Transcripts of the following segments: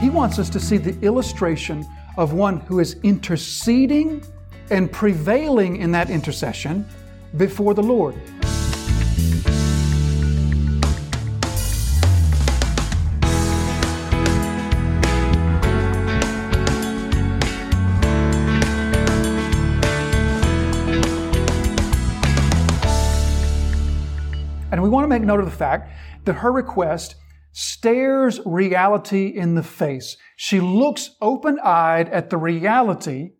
He wants us to see the illustration of one who is interceding and prevailing in that intercession before the Lord. And we want to make note of the fact that her request stares reality in the face. She looks open eyed at the reality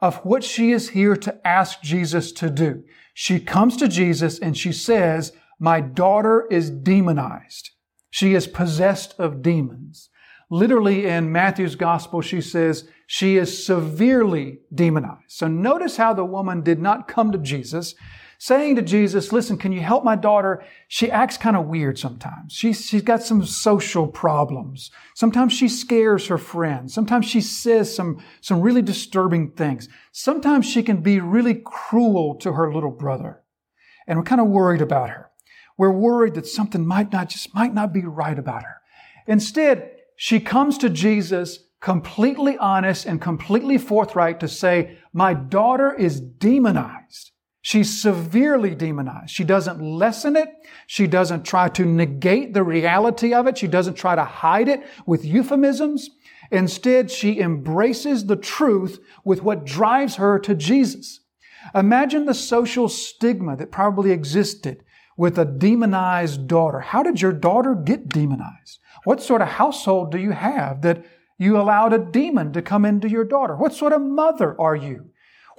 of what she is here to ask Jesus to do. She comes to Jesus and she says, My daughter is demonized. She is possessed of demons. Literally in Matthew's gospel, she says she is severely demonized. So notice how the woman did not come to Jesus saying to Jesus, listen, can you help my daughter? She acts kind of weird sometimes. She's, she's got some social problems. Sometimes she scares her friends. Sometimes she says some, some really disturbing things. Sometimes she can be really cruel to her little brother. And we're kind of worried about her. We're worried that something might not, just might not be right about her. Instead, she comes to Jesus completely honest and completely forthright to say, my daughter is demonized. She's severely demonized. She doesn't lessen it. She doesn't try to negate the reality of it. She doesn't try to hide it with euphemisms. Instead, she embraces the truth with what drives her to Jesus. Imagine the social stigma that probably existed with a demonized daughter. How did your daughter get demonized? What sort of household do you have that you allowed a demon to come into your daughter? What sort of mother are you?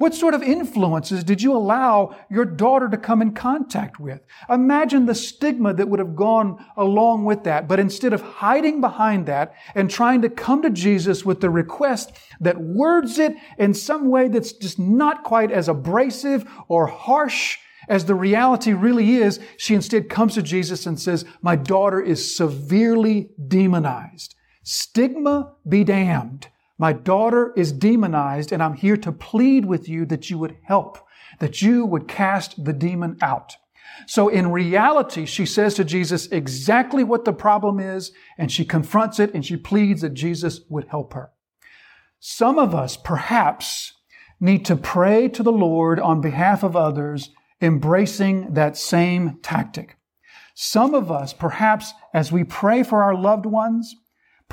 What sort of influences did you allow your daughter to come in contact with? Imagine the stigma that would have gone along with that. But instead of hiding behind that and trying to come to Jesus with the request that words it in some way that's just not quite as abrasive or harsh as the reality really is, she instead comes to Jesus and says, my daughter is severely demonized. Stigma be damned. My daughter is demonized, and I'm here to plead with you that you would help, that you would cast the demon out. So in reality, she says to Jesus exactly what the problem is, and she confronts it and she pleads that Jesus would help her. Some of us perhaps need to pray to the Lord on behalf of others, embracing that same tactic. Some of us, perhaps as we pray for our loved ones,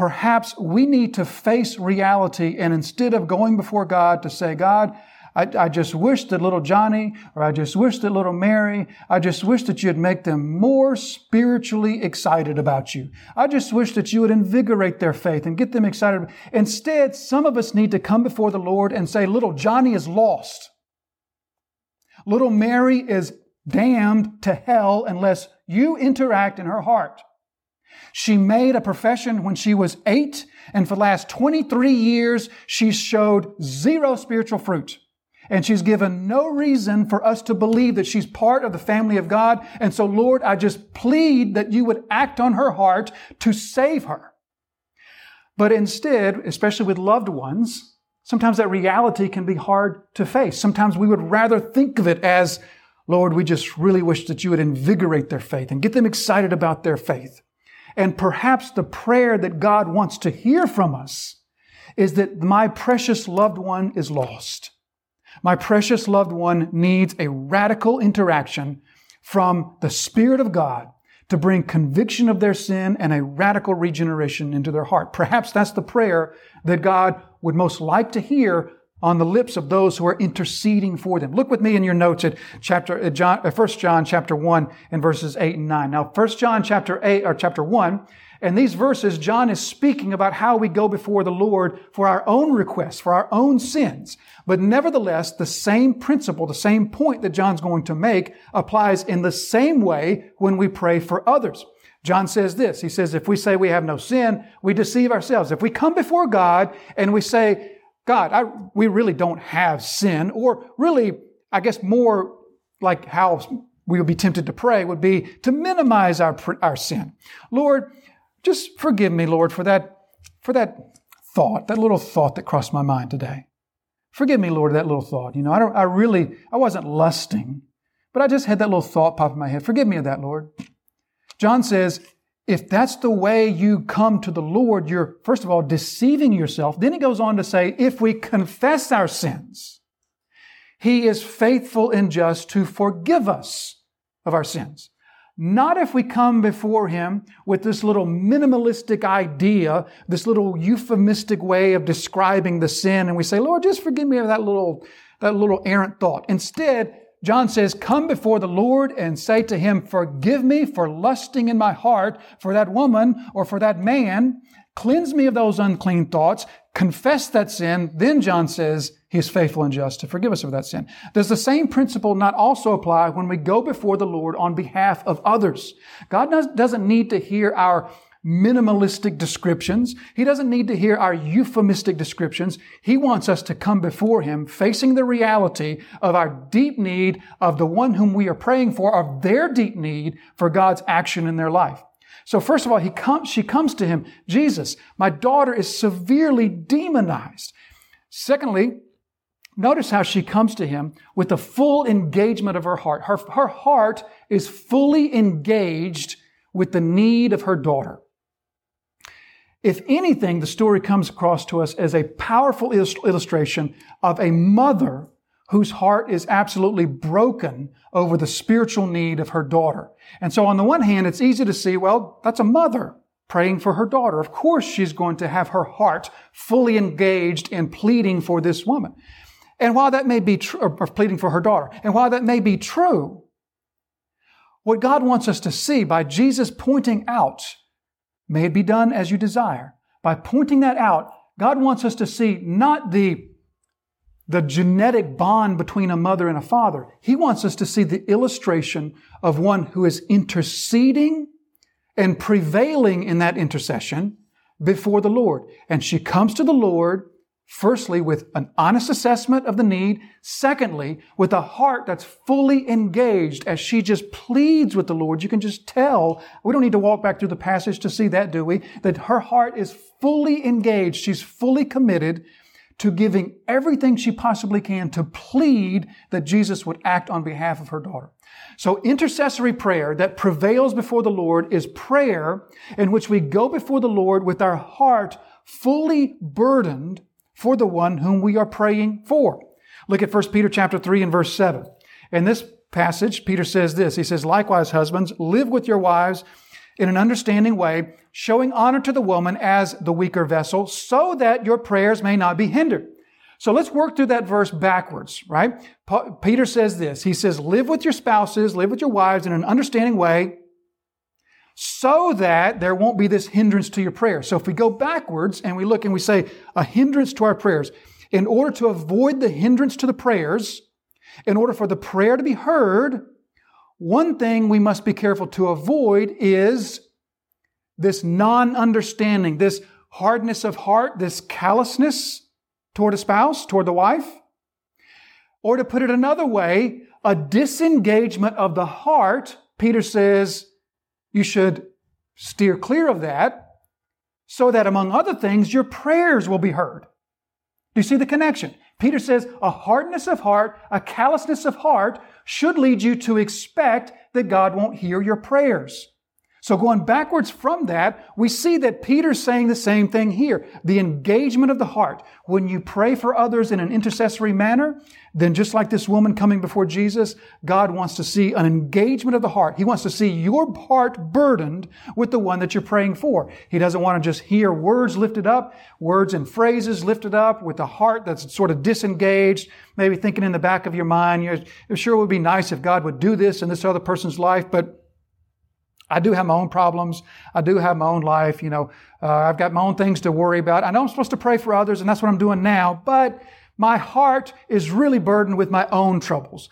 perhaps we need to face reality and instead of going before God to say, God, I, I, just wish that little Johnny or I just wish that little Mary, I just wish that you'd make them more spiritually excited about you. I just wish that you would invigorate their faith and get them excited. Instead, some of us need to come before the Lord and say, little Johnny is lost. Little Mary is damned to hell unless you interact in her heart. She made a profession when she was eight, and for the last 23 years, she showed zero spiritual fruit. And she's given no reason for us to believe that she's part of the family of God. And so, Lord, I just plead that you would act on her heart to save her. But instead, especially with loved ones, sometimes that reality can be hard to face. Sometimes we would rather think of it as, Lord, we just really wish that you would invigorate their faith and get them excited about their faith. And perhaps the prayer that God wants to hear from us is that my precious loved one is lost. My precious loved one needs a radical interaction from the Spirit of God to bring conviction of their sin and a radical regeneration into their heart. Perhaps that's the prayer that God would most like to hear on the lips of those who are interceding for them. Look with me in your notes at chapter uh, John, uh, 1 John chapter 1 and verses 8 and 9. Now, 1 John chapter 8 or chapter 1, and these verses, John is speaking about how we go before the Lord for our own requests, for our own sins. But nevertheless, the same principle, the same point that John's going to make applies in the same way when we pray for others. John says this. He says, if we say we have no sin, we deceive ourselves. If we come before God and we say, God, I, we really don't have sin, or really, I guess more like how we would be tempted to pray would be to minimize our, our sin. Lord, just forgive me, Lord, for that, for that thought, that little thought that crossed my mind today. Forgive me, Lord, that little thought. You know, I, don't, I really, I wasn't lusting, but I just had that little thought pop in my head. Forgive me of that, Lord. John says, if that's the way you come to the Lord, you're first of all deceiving yourself. Then he goes on to say, if we confess our sins, he is faithful and just to forgive us of our sins. Not if we come before him with this little minimalistic idea, this little euphemistic way of describing the sin, and we say, Lord, just forgive me of that little, that little errant thought. Instead, John says, Come before the Lord and say to him, Forgive me for lusting in my heart for that woman or for that man. Cleanse me of those unclean thoughts. Confess that sin. Then John says, He is faithful and just to forgive us of that sin. Does the same principle not also apply when we go before the Lord on behalf of others? God doesn't need to hear our minimalistic descriptions. He doesn't need to hear our euphemistic descriptions. He wants us to come before Him facing the reality of our deep need of the one whom we are praying for, of their deep need for God's action in their life. So first of all, he comes, she comes to him, Jesus, my daughter is severely demonized. Secondly, notice how she comes to him with the full engagement of her heart. Her, her heart is fully engaged with the need of her daughter. If anything, the story comes across to us as a powerful illustration of a mother whose heart is absolutely broken over the spiritual need of her daughter. And so on the one hand, it's easy to see, well, that's a mother praying for her daughter. Of course, she's going to have her heart fully engaged in pleading for this woman. And while that may be true, or pleading for her daughter, and while that may be true, what God wants us to see by Jesus pointing out May it be done as you desire. By pointing that out, God wants us to see not the, the genetic bond between a mother and a father. He wants us to see the illustration of one who is interceding and prevailing in that intercession before the Lord. And she comes to the Lord Firstly, with an honest assessment of the need. Secondly, with a heart that's fully engaged as she just pleads with the Lord. You can just tell. We don't need to walk back through the passage to see that, do we? That her heart is fully engaged. She's fully committed to giving everything she possibly can to plead that Jesus would act on behalf of her daughter. So intercessory prayer that prevails before the Lord is prayer in which we go before the Lord with our heart fully burdened for the one whom we are praying for. Look at 1 Peter chapter 3 and verse 7. In this passage, Peter says this. He says, Likewise, husbands, live with your wives in an understanding way, showing honor to the woman as the weaker vessel, so that your prayers may not be hindered. So let's work through that verse backwards, right? Peter says this. He says, live with your spouses, live with your wives in an understanding way, so that there won't be this hindrance to your prayer. So if we go backwards and we look and we say a hindrance to our prayers, in order to avoid the hindrance to the prayers, in order for the prayer to be heard, one thing we must be careful to avoid is this non-understanding, this hardness of heart, this callousness toward a spouse, toward the wife. Or to put it another way, a disengagement of the heart, Peter says, you should steer clear of that so that, among other things, your prayers will be heard. Do you see the connection? Peter says a hardness of heart, a callousness of heart should lead you to expect that God won't hear your prayers. So going backwards from that, we see that Peter's saying the same thing here. The engagement of the heart. When you pray for others in an intercessory manner, then just like this woman coming before Jesus, God wants to see an engagement of the heart. He wants to see your heart burdened with the one that you're praying for. He doesn't want to just hear words lifted up, words and phrases lifted up with a heart that's sort of disengaged, maybe thinking in the back of your mind, you're sure it would be nice if God would do this in this other person's life, but I do have my own problems. I do have my own life. You know, uh, I've got my own things to worry about. I know I'm supposed to pray for others, and that's what I'm doing now, but my heart is really burdened with my own troubles.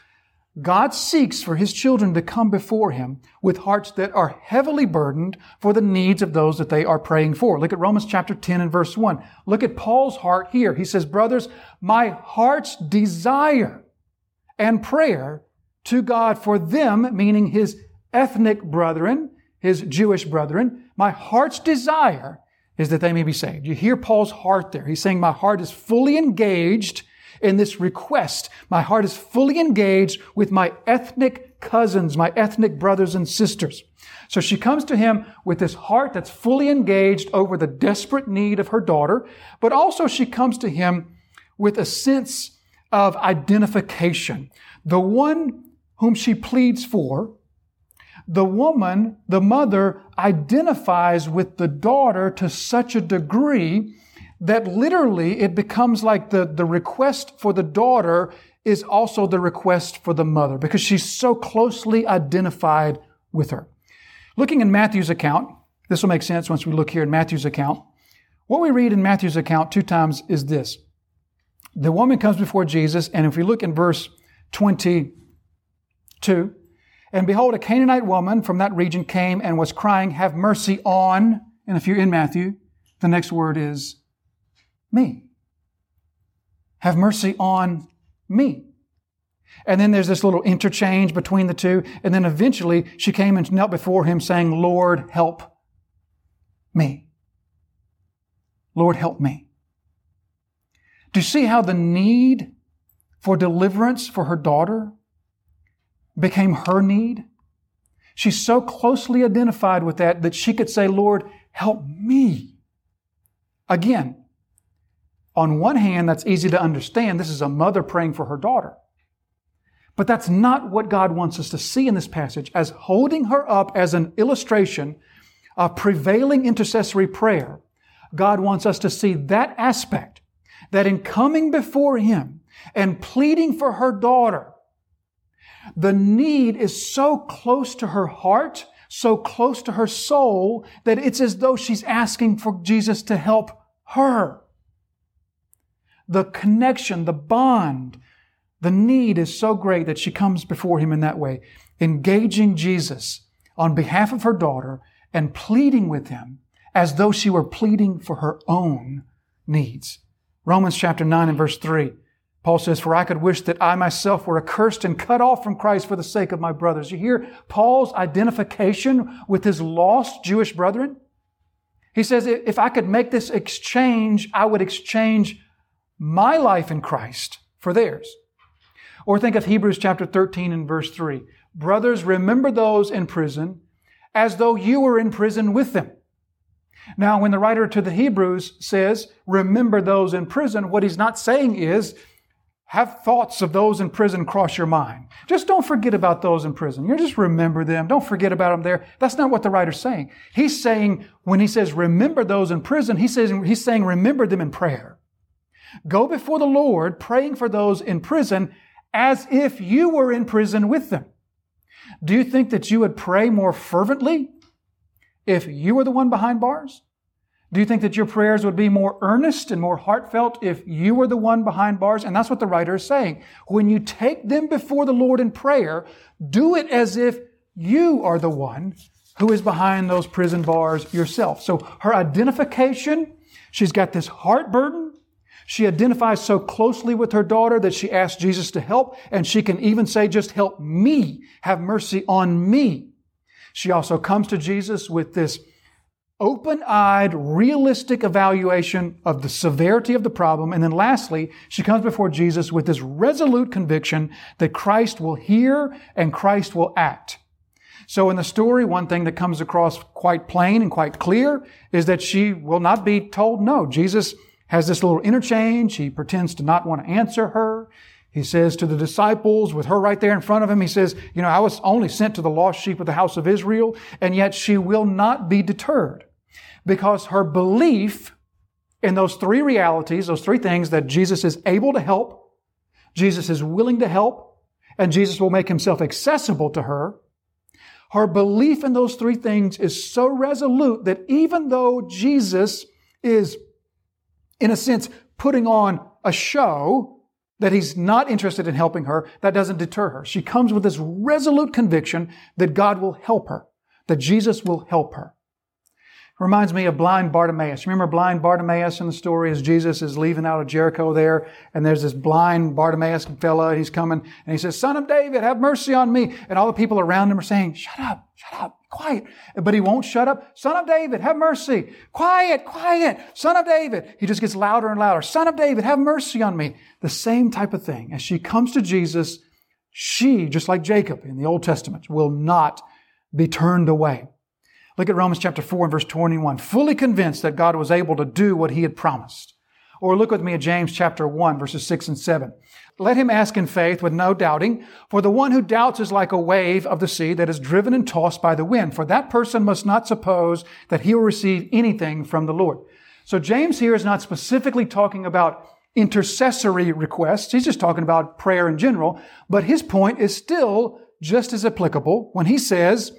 God seeks for His children to come before Him with hearts that are heavily burdened for the needs of those that they are praying for. Look at Romans chapter 10 and verse 1. Look at Paul's heart here. He says, brothers, my heart's desire and prayer to God for them, meaning His ethnic brethren, his Jewish brethren, my heart's desire is that they may be saved. You hear Paul's heart there. He's saying, my heart is fully engaged in this request. My heart is fully engaged with my ethnic cousins, my ethnic brothers and sisters. So she comes to him with this heart that's fully engaged over the desperate need of her daughter, but also she comes to him with a sense of identification. The one whom she pleads for, the woman, the mother, identifies with the daughter to such a degree that literally it becomes like the, the request for the daughter is also the request for the mother because she's so closely identified with her. Looking in Matthew's account, this will make sense once we look here in Matthew's account. What we read in Matthew's account two times is this. The woman comes before Jesus, and if we look in verse 22, and behold, a Canaanite woman from that region came and was crying, Have mercy on, and if you're in Matthew, the next word is me. Have mercy on me. And then there's this little interchange between the two. And then eventually she came and knelt before him saying, Lord, help me. Lord, help me. Do you see how the need for deliverance for her daughter became her need? She's so closely identified with that that she could say, Lord, help me. Again, on one hand, that's easy to understand. This is a mother praying for her daughter. But that's not what God wants us to see in this passage as holding her up as an illustration of prevailing intercessory prayer. God wants us to see that aspect that in coming before Him and pleading for her daughter, the need is so close to her heart, so close to her soul, that it's as though she's asking for Jesus to help her. The connection, the bond the need is so great that she comes before him in that way, engaging Jesus on behalf of her daughter and pleading with him as though she were pleading for her own needs. Romans chapter 9 and verse 3. Paul says, For I could wish that I myself were accursed and cut off from Christ for the sake of my brothers. You hear Paul's identification with his lost Jewish brethren? He says, If I could make this exchange, I would exchange my life in Christ for theirs. Or think of Hebrews chapter 13 and verse 3. Brothers, remember those in prison as though you were in prison with them. Now, when the writer to the Hebrews says, remember those in prison, what he's not saying is, have thoughts of those in prison cross your mind. Just don't forget about those in prison. You just remember them. Don't forget about them there. That's not what the writer's saying. He's saying, when he says remember those in prison, he says, he's saying remember them in prayer. Go before the Lord praying for those in prison as if you were in prison with them. Do you think that you would pray more fervently if you were the one behind bars? Do you think that your prayers would be more earnest and more heartfelt if you were the one behind bars? And that's what the writer is saying. When you take them before the Lord in prayer, do it as if you are the one who is behind those prison bars yourself. So her identification, she's got this heart burden, she identifies so closely with her daughter that she asks Jesus to help, and she can even say, just help me, have mercy on me. She also comes to Jesus with this open-eyed, realistic evaluation of the severity of the problem. And then lastly, she comes before Jesus with this resolute conviction that Christ will hear and Christ will act. So in the story, one thing that comes across quite plain and quite clear is that she will not be told no. Jesus has this little interchange. He pretends to not want to answer her. He says to the disciples, with her right there in front of him, he says, You know, I was only sent to the lost sheep of the house of Israel, and yet she will not be deterred because her belief in those three realities, those three things that Jesus is able to help, Jesus is willing to help, and Jesus will make himself accessible to her. Her belief in those three things is so resolute that even though Jesus is in a sense, putting on a show that he's not interested in helping her, that doesn't deter her. She comes with this resolute conviction that God will help her, that Jesus will help her. Reminds me of blind Bartimaeus. Remember blind Bartimaeus in the story as Jesus is leaving out of Jericho there, and there's this blind Bartimaeus fella, he's coming, and he says, Son of David, have mercy on me. And all the people around him are saying, Shut up, shut up, quiet. But he won't shut up. Son of David, have mercy. Quiet, quiet. Son of David. He just gets louder and louder. Son of David, have mercy on me. The same type of thing. As she comes to Jesus, she, just like Jacob in the Old Testament, will not be turned away. Look at Romans chapter 4 and verse 21. Fully convinced that God was able to do what he had promised. Or look with me at James chapter 1 verses 6 and 7. Let him ask in faith with no doubting, for the one who doubts is like a wave of the sea that is driven and tossed by the wind. For that person must not suppose that he will receive anything from the Lord. So James here is not specifically talking about intercessory requests. He's just talking about prayer in general. But his point is still just as applicable when he says,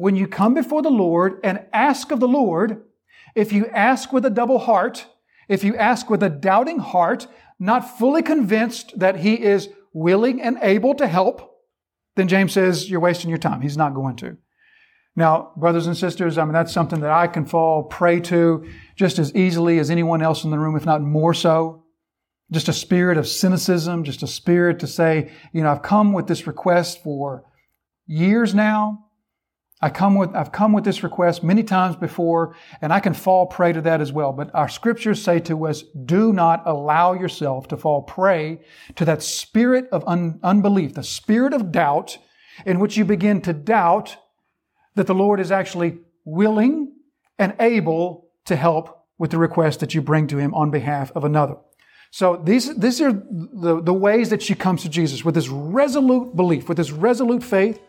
when you come before the Lord and ask of the Lord, if you ask with a double heart, if you ask with a doubting heart, not fully convinced that He is willing and able to help, then James says you're wasting your time. He's not going to. Now, brothers and sisters, I mean, that's something that I can fall prey to just as easily as anyone else in the room, if not more so. Just a spirit of cynicism, just a spirit to say, you know, I've come with this request for years now. I come with, I've come with this request many times before, and I can fall prey to that as well. But our scriptures say to us, do not allow yourself to fall prey to that spirit of un- unbelief, the spirit of doubt, in which you begin to doubt that the Lord is actually willing and able to help with the request that you bring to Him on behalf of another. So these, these are the, the ways that she comes to Jesus with this resolute belief, with this resolute faith,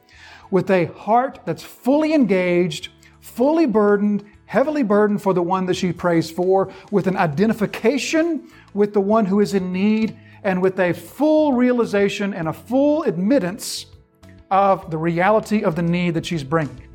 with a heart that's fully engaged, fully burdened, heavily burdened for the one that she prays for, with an identification with the one who is in need, and with a full realization and a full admittance of the reality of the need that she's bringing.